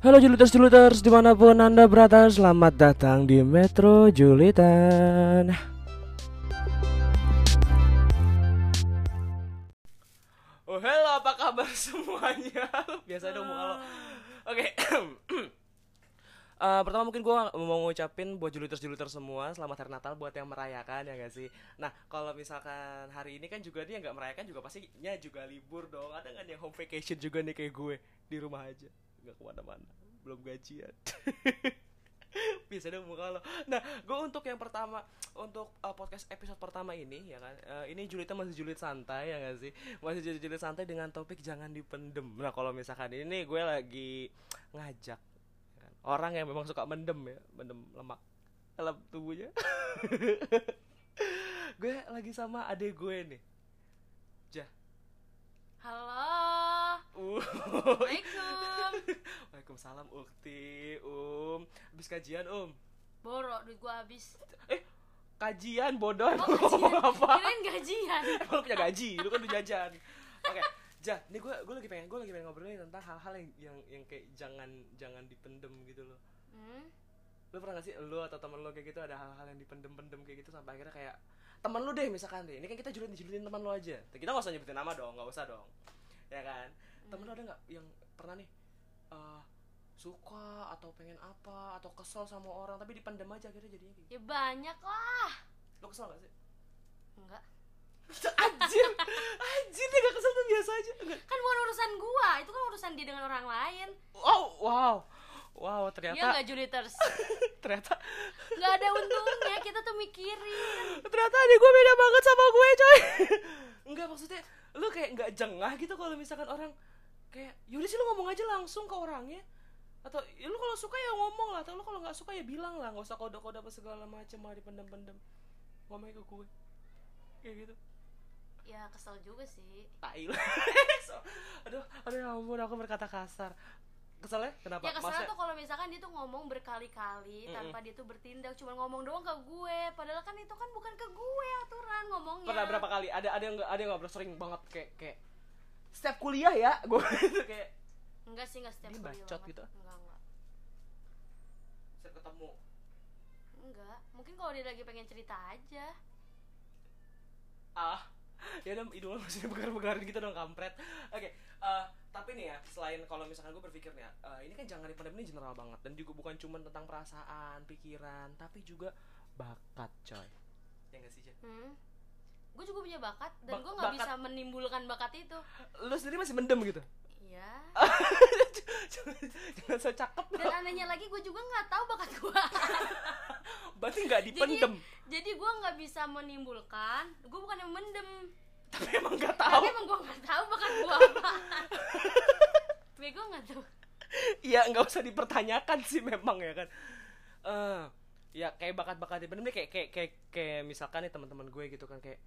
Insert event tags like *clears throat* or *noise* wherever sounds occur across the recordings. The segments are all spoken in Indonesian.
Halo Juliters-Juliters di mana pun anda berada Selamat datang di Metro Julitan. Oh hello apa kabar semuanya? *laughs* Biasa dong kalau Oke. *clears throat* Eh, pertama mungkin gue mau ngucapin buat juliters-juliters semua selamat hari Natal buat yang merayakan ya gak sih. Nah kalau misalkan hari ini kan juga dia nggak merayakan juga pastinya juga libur dong. Ada nggak yang home vacation juga nih kayak gue di rumah aja nggak ke mana-mana belum gajian. *laughs* bisa dong muka lo. Nah, gue untuk yang pertama untuk uh, podcast episode pertama ini ya kan. Uh, ini julitnya masih julit santai ya gak sih? Masih julit-julit santai dengan topik jangan dipendem. Nah, kalau misalkan ini gue lagi ngajak ya kan, orang yang memang suka mendem ya, mendem lemak dalam tubuhnya. *laughs* gue lagi sama adek gue nih. Jah. Halo. Uh. Assalamualaikum. Waalaikumsalam Ukti, Um. Habis kajian, Um. Boro duit gua habis. Eh, kajian bodoh Oh, ngomong *laughs* apa? Kirain gajian. Emang *laughs* lu punya gaji, lu kan udah jajan. Oke, Ja, nih gue gue lagi pengen gue lagi pengen ngobrolin tentang hal-hal yang yang yang kayak jangan jangan dipendem gitu loh. Hmm? Lu pernah gak sih lu atau temen lu kayak gitu ada hal-hal yang dipendem-pendem kayak gitu sampai akhirnya kayak temen lu deh misalkan deh. Ini kan kita julid julitin teman lu aja. Kita nggak usah nyebutin nama dong, nggak usah dong. Ya kan? Temen lu ada nggak yang pernah nih eh, suka atau pengen apa atau kesel sama orang tapi dipendem aja akhirnya jadinya kayak gitu. Ya banyak lah. Lu kesel gak sih? Enggak. *laughs* anjir anjir dia gak kesel tuh biasa aja Enggak. Kan bukan urusan gua, itu kan urusan dia dengan orang lain. wow wow wow ternyata enggak Juliters? *laughs* ternyata Enggak ada untungnya, kita tuh mikirin. ternyata adik gue beda banget sama gue coy *laughs* enggak maksudnya lu kayak nggak jengah gitu kalau misalkan orang kayak yaudah sih lu ngomong aja langsung ke orangnya. Atau ya lu kalau suka ya ngomong lah atau lu kalau nggak suka ya bilang lah nggak usah kode-kode apa segala macem malah dipendem-pendem. Ngomongnya ke gue. Kayak gitu. Ya kesel juga sih. tai lu *laughs* So, aduh aduh ya ampun aku berkata kasar. Keselnya? Kenapa? Ya kesel Maksudnya- tuh kalau misalkan dia tuh ngomong berkali-kali Mm-mm. tanpa dia tuh bertindak, cuma ngomong doang ke gue. Padahal kan itu kan bukan ke gue aturan ngomongnya. pernah berapa kali? Ada ada yang nggak ada yang ngobrol sering banget kayak kayak setiap kuliah ya gue *laughs* itu kayak Enggak sih, enggak setiap Dia kali bacot banget. gitu? Enggak, enggak. setiap ketemu Enggak. Mungkin kalau dia lagi pengen cerita aja. ah ya udah hidung lu *laughs* masih begar-begarin gitu dong kampret oke eh, tapi nih ya selain kalau misalkan gue berpikir nih ya eh, ini kan jangan dipendam ini general banget dan juga bukan cuma tentang perasaan pikiran tapi juga bakat coy ya nggak sih Jen? Hmm. Gue juga punya bakat dan Bak- gue nggak bisa menimbulkan bakat itu. lu sendiri masih mendem gitu Iya. *laughs* jangan so cakep Dan anehnya lagi gue juga nggak tahu bakat gue. *laughs* berarti nggak dipendem Jadi gue nggak bisa menimbulkan. Gue bukan yang mendem. tapi emang nggak tahu Tapi emang gue nggak tahu bakat gue *laughs* apa. Bego nggak tuh? ya nggak usah dipertanyakan sih memang ya kan eh ya kayak bakat-bakat dipendem nih kayak kayak kayak, kayak misalkan nih teman-teman gue gitu kan kayak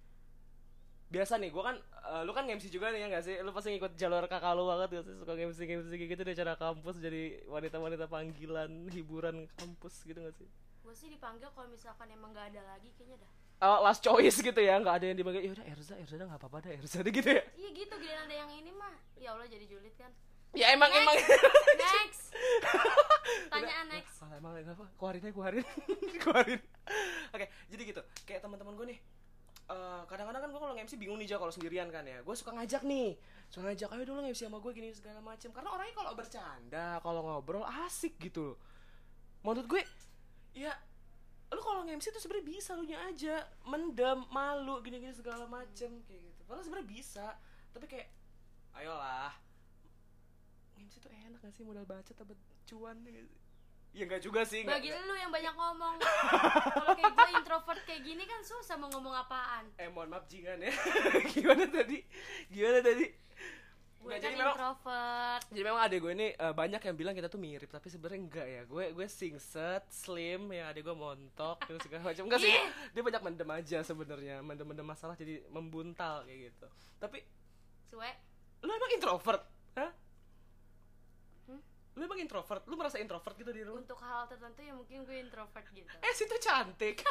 biasa nih gue kan eh, lu kan MC juga nih ya gak sih lu pasti ngikut jalur kakak lu banget gak sih suka MC MC gitu di acara kampus jadi wanita-wanita panggilan hiburan kampus gitu gak sih Gue sih dipanggil kalau misalkan emang nggak ada lagi kayaknya dah. Oh, last choice gitu ya nggak ada yang dipanggil ya udah Erza Erza udah nggak apa-apa dah Erza deh gitu ya Iya gitu giliran ada yang ini mah. Ya Allah jadi julid kan. ya emang Next. emang Next. *laughs* Tanyaan next. Ah, emang kenapa? Keluarin aja, keluarin. *laughs* keluarin. Oke, jadi gitu. Kayak teman-teman gue nih. Eh, kadang-kadang kan gue kalau nge-MC bingung nih kalau sendirian kan ya. Gue suka ngajak nih. Suka ngajak ayo dulu nge-MC sama gue gini segala macem Karena orangnya kalau bercanda, kalau ngobrol asik gitu loh. Menurut gue ya lu kalau nge-MC tuh sebenarnya bisa lu nya aja mendem malu gini-gini segala macem kayak gitu padahal sebenarnya bisa tapi kayak ayolah nge-MC tuh enak gak sih modal baca tapi cuan sih ya enggak juga sih Bagi lu yang banyak ngomong. Kalau kayak gue introvert kayak gini kan susah mau ngomong apaan. eh mohon maaf jingan ya *laughs* gimana tadi gimana tadi Gue kan jadi memang introvert. jadi memang adek gue ini eh, banyak yang bilang kita tuh mirip tapi sebenarnya enggak ya gue gue singset slim ya adek gue montok terus segala macam enggak sih Ih. dia banyak mendem aja sebenarnya mendem mendem masalah jadi membuntal kayak gitu tapi Suwe. lu emang introvert hah? Lu emang introvert? Lu merasa introvert gitu di rumah? Untuk hal tertentu ya mungkin gue introvert gitu. eh situ cantik. *laughs*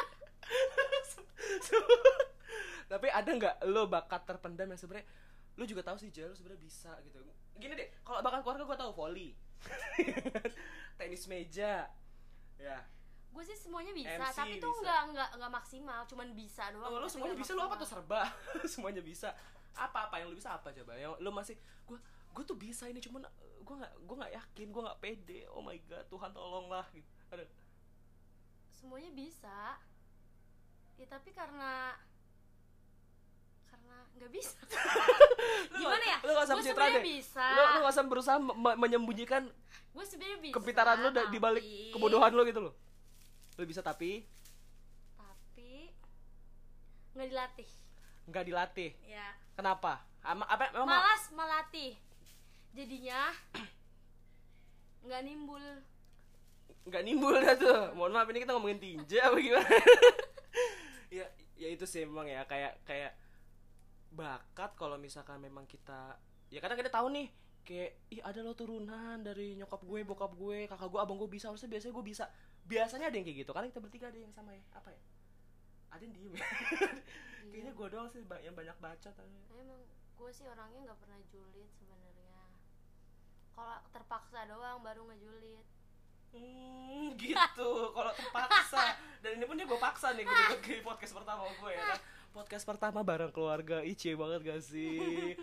Tapi ada nggak lo bakat terpendam yang sebenarnya lu juga tahu sih Jel sebenarnya bisa gitu. Gini deh kalau bakat keluarga gue tahu volley *laughs* tenis meja. Ya. Gue sih semuanya bisa MC tapi tuh nggak nggak nggak maksimal cuman bisa doang. Oh, lu tapi semuanya bisa lu apa tuh maksimal. serba? *laughs* Semuanya bisa. Apa apa yang lu bisa apa coba? Yang lu masih gue gue tuh bisa ini cuman gue nggak gue nggak yakin gue nggak pede. Oh my god Tuhan tolonglah gitu. Aduh. semuanya bisa. Ya tapi karena karena nggak bisa. *laughs* Gimana ya? lu nggak usah pencitraan deh. bisa. Lu lu nggak usah berusaha me- me- menyembunyikan gue sebenarnya bisa kepintaran lu da- di balik tapi- kebodohan lu gitu loh. Lu bisa tapi? Tapi nggak dilatih. Nggak dilatih. Ya. Kenapa? Ama- apa memang malas melatih jadinya *clears throat* nggak nimbul. Nggak nimbul dah tuh. Mohon maaf ini kita ngomongin tinja apa gimana? *laughs* Ya ya itu sih memang ya. Kayak kayak bakat kalau misalkan memang kita ya kadang kita tahu nih kayak ih ada lo turunan dari nyokap gue bokap gue kakak gue abang gue bisa. Harusnya biasanya gue bisa. Biasanya ada yang kayak gitu. Karena kita bertiga ada yang sama ya. Apa ya? Ada yang diem ya. *laughs* Kayaknya gue doang sih yang banyak baca tapi emang gue sih orangnya nggak pernah julid sebenarnya kalau terpaksa doang baru ngejulit Hmm, gitu. Kalau terpaksa. Dan ini pun dia gue paksa nih gue di podcast pertama gue ya kan. Podcast pertama bareng keluarga. Ice banget gak sih?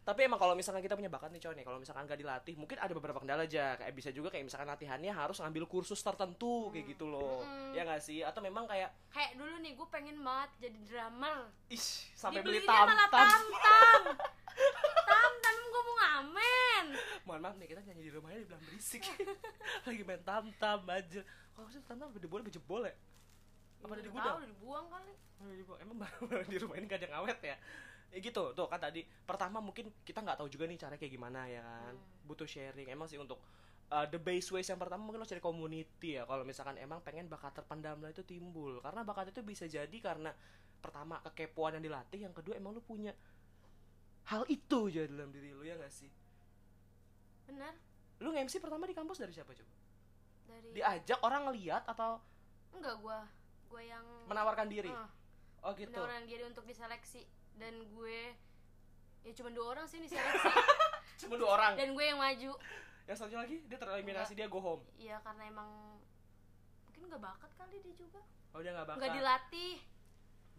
Tapi emang kalau misalkan kita punya bakat nih cowok nih, kalau misalkan gak dilatih, mungkin ada beberapa kendala aja. Kayak bisa juga kayak misalkan latihannya harus ngambil kursus tertentu kayak gitu loh. Mm-mm. Ya gak sih? Atau memang kayak kayak dulu nih gue pengen banget jadi drummer ish sampai beli malah tam-tam. tam *laughs* tam tam gue mau ngamen Mohon maaf nih kita nyanyi di rumahnya dibilang berisik. *laughs* Lagi main tam-tam aja. Kalau sih tam-tam udah boleh jebol ya? Apa ada di gudang? tahu, udah dibuang kali iya, Bu. Emang barang *laughs* di rumah ini gak ada yang awet ya? Ya gitu, tuh kan tadi Pertama mungkin kita nggak tahu juga nih caranya kayak gimana ya kan Hmm. Butuh sharing Emang sih untuk uh, the base ways yang pertama mungkin lo cari community ya Kalau misalkan emang pengen bakat terpendam lah itu timbul Karena bakat itu bisa jadi karena Pertama kekepoan yang dilatih Yang kedua emang lu punya Hal itu aja dalam diri lu ya gak sih? Bener Lu nge-MC pertama di kampus dari siapa coba? dari Diajak orang ngeliat atau enggak gue gue yang menawarkan diri? Ah, Oh gitu. Menawarkan diri untuk diseleksi. Dan gue ya cuma dua orang sih *laughs* diseleksi. Cuma dua orang? Dan gue yang maju. Yang satunya lagi dia tereliminasi dia go home? Iya karena emang mungkin nggak bakat kali dia juga. Oh dia gak bakal nggak dilatih.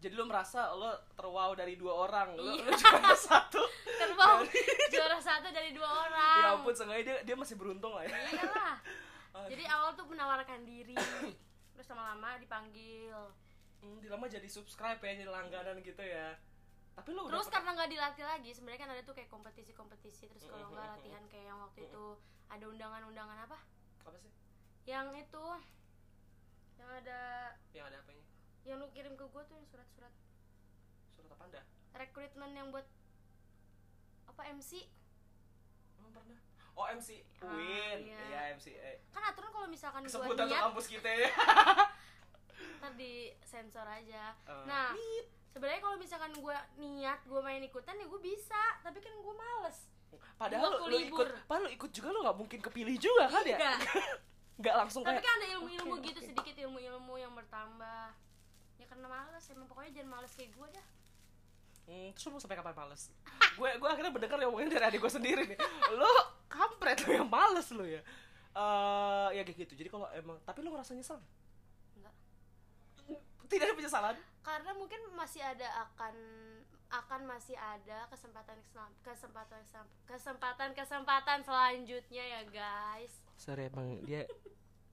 Jadi lu merasa lo terwow dari dua orang? Lu, Iya. *laughs* lu juara satu? *laughs* Terbang juara satu dari dua orang ampun seenggaknya dia, dia masih beruntung lah ya. Iyalah. *laughs* Ah, jadi awal tuh menawarkan diri. Terus lama-lama dipanggil. Hmm, Dilama jadi subscribe ya, jadi langganan gitu ya. Tapi lu terus karena nggak dilatih lagi sebenarnya kan ada tuh kayak kompetisi-kompetisi terus kalau nggak latihan kayak yang waktu itu ada undangan-undangan apa? Apa sih? yang itu yang ada Yang ada apanya? yang lu kirim ke gue tuh yang surat-surat. Surat apa anda? rekrutmen yang buat apa MC Emang pernah? Oh MC Ah, Win iya. Iya MC eh, kan aturan kalau misalkan tuh niat kampus kita ya. *laughs* Ntar di sensor aja. Eh, nah sebenarnya kalau misalkan gue niat gue main ikutan ya gue bisa. Tapi kan gue males. Padahal lu, lu ikut Padahal lu ikut juga lu gak mungkin kepilih juga kan ya? Enggak. *laughs* Gak langsung tapi kayak kan ada ilmu-ilmu Oke, gitu oke. sedikit ilmu-ilmu yang bertambah. Ya karena males emang pokoknya jangan males kayak gue dah Hmm, terus lu mau sampai kapan males? gue gue akhirnya mendengar ngomongin dari adik gue sendiri nih. Lu kampret lu yang males lu ya. Eh ya kayak gitu. Jadi kalau emang tapi lu ngerasa nyesel? enggak Tidak ada penyesalan. karena mungkin masih ada akan akan masih ada kesempatan kesempatan kesempatan kesempatan selanjutnya ya guys Sorry emang dia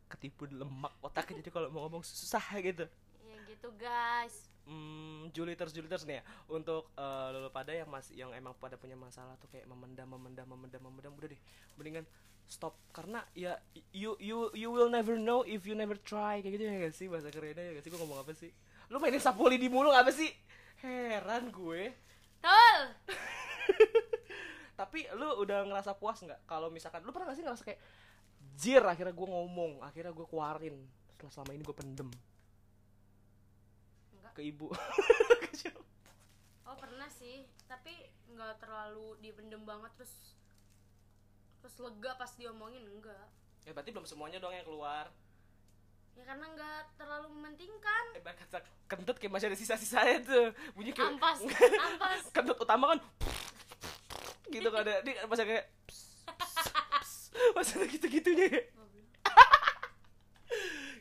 ketipu lemak otaknya jadi kalau mau ngomong susah gitu. ya gitu guys Hmm, Juliters Juliters nih ya. Untuk eh, lulu pada yang masih yang emang pada punya masalah tuh kayak memendam memendam memendam memendam. Udah deh mendingan stop. Karena ya you you you will never know if you never try. Kayak gitu ya gak sih? Bahasa kerennya ya gak sih? Gue ngomong apa sih? Lu mainin sapuli di mulu apa sih? Heran gue. Betul. *laughs* tapi lu udah ngerasa puas nggak? Kalau misalkan lu pernah gak sih ngerasa kayak jir akhirnya gue ngomong akhirnya gue keluarin setelah selama ini gue pendem. Ke ibu. Oh pernah sih, tapi nggak terlalu dipendem banget terus terus lega pas diomongin enggak. ya berarti belum semuanya dong yang keluar. Ya karena nggak terlalu mementingkan. eh bahkan kata kentut kayak masih ada sisa-sisanya tuh. Bunyi kayak Ampas, *laughs* ampas. kentut utama kan gitu kan ada dia masa kayak *laughs* masa ada gitu-gitunya. ya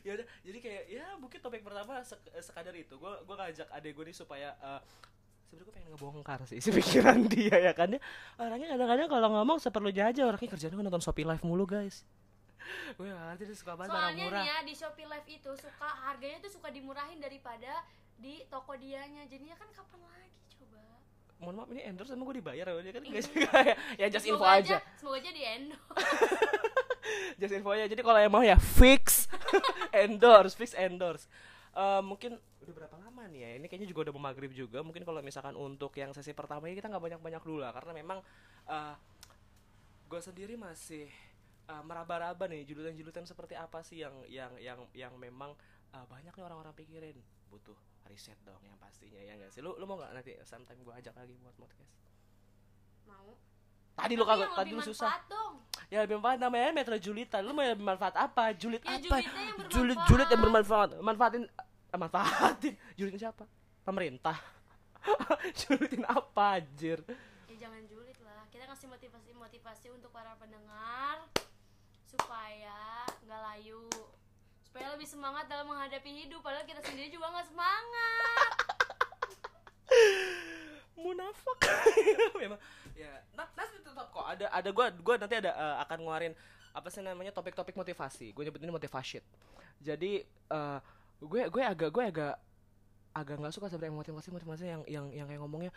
ya udah jadi kayak ya mungkin topik pertama sek- sekadar itu. Gue gue ngajak adek gue nih supaya eh, sebenarnya gue pengen ngebongkar sih *laughs* isi pikiran dia ya kan dia orangnya kadang-kadang kalau ngomong seperlunya aja orangnya kerjanya nonton Shopee Live mulu guys. Gue gak ngerti dia suka banget barang Soalnya murah. nih ya di Shopee Live itu suka harganya tuh suka dimurahin daripada di toko dianya. Jadinya kan kapan lagi coba? mohon maaf ini endorse sama gue dibayar ya dia kan *laughs* guys ya, ya just info Semoga aja Semoga aja di endorse. *laughs* *laughs* just info aja. Jadi kalau yang mau ya fix *laughs* endorse fix endorse. Eh, mungkin udah berapa lama nih ya? Ini kayaknya juga udah mau juga. Mungkin kalau misalkan untuk yang sesi pertama ini kita nggak banyak banyak dulu lah. Karena memang gue sendiri masih eh, meraba-raba nih julutan-julutan seperti apa sih yang yang yang yang memang eh, banyak nih orang-orang pikirin. Butuh riset dong yang pastinya ya nggak sih? Lu lu mau nggak? Nanti sometime gue ajak lagi buat podcast. Mau. Tadi lu kagak yang tadi lu susah dong. Ya lebih manfaat namanya Metro Julitan. Lu mau yang bermanfaat apa? Julit Ya, apa? Julit julit yang bermanfaat. Manfaatin eh, manfaatin. *laughs* Julitin siapa? Pemerintah. *laughs* Julitin apa anjir? Ya jangan julid lah. Kita ngasih motivasi-motivasi untuk para pendengar supaya nggak layu. Supaya lebih semangat dalam menghadapi hidup padahal kita sendiri juga nggak semangat. *laughs* Munafik. *laughs* Memang ya na- nanti tetap kok ada ada gua gua nanti ada eh, akan ngeluarin apa sih namanya topik-topik motivasi. Gue nyebutin motivasi. Jadi eh, gue gue agak gue agak agak nggak suka sebenarnya motivasi motivasi yang yang yang kayak ngomongnya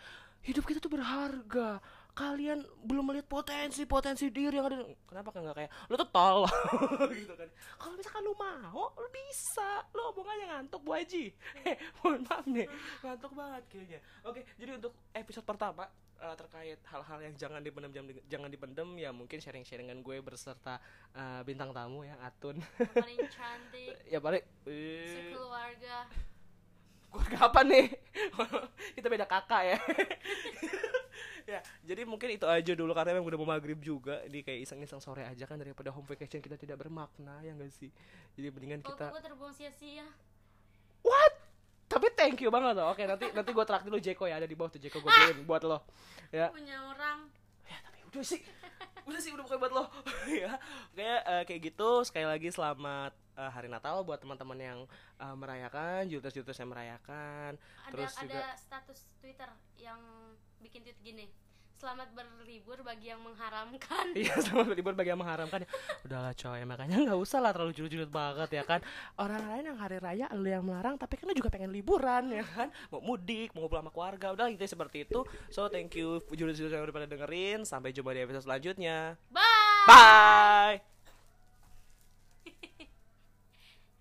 hidup kita tuh berharga kalian belum melihat potensi potensi diri yang ada kenapa kan nggak kayak lu tuh tol. *laughs* Gitu kan. Kalau misalkan lu mau lu bisa. Lu omong aja ngantuk bu Haji. Heh, *laughs* mohon maaf nih. Ngantuk banget kayaknya. Oke jadi untuk episode pertama eh, terkait hal-hal yang jangan dipendam jangan dipendam ya mungkin sharing sharingan gue berserta eh, bintang tamu yang Atun. Yang paling *laughs* cantik. Ya paling eh, sekeluarga. keluarga apa nih? Kita beda kakak ya ya jadi mungkin itu aja dulu karena memang udah mau maghrib juga. Di kayak iseng-iseng sore aja kan daripada home vacation kita tidak bermakna ya enggak sih? Jadi mendingan Waktu kita gue terbuang sia-sia. what? Tapi thank you banget loh. Oke nanti nanti gue traktir lo Jeko ya ada di bawah tuh Jeko gue beliin buat lo. Ya. Punya orang. ya tapi udah sih. Udah sih udah bukan buat lo. *laughs* Ya. Kayak eh, kayak gitu. Sekali lagi selamat eh, hari Natal buat teman-teman yang eh, merayakan jutas-jutas yang merayakan. Ada Terus ada juga- status Twitter yang bikin tweet gini. Selamat berlibur bagi yang mengharamkan. *laughs* Iya sama berlibur bagi yang mengharamkan. Udahlah coy makanya nggak usah lah terlalu julid-julid banget ya kan? Orang lain yang hari raya lu yang melarang Tapi kan lu juga pengen liburan ya kan? Mau mudik, mau ngumpul sama keluarga Udah gitu seperti itu. So thank you julid-julid yang udah pada dengerin. Sampai jumpa di episode selanjutnya. Bye. Bye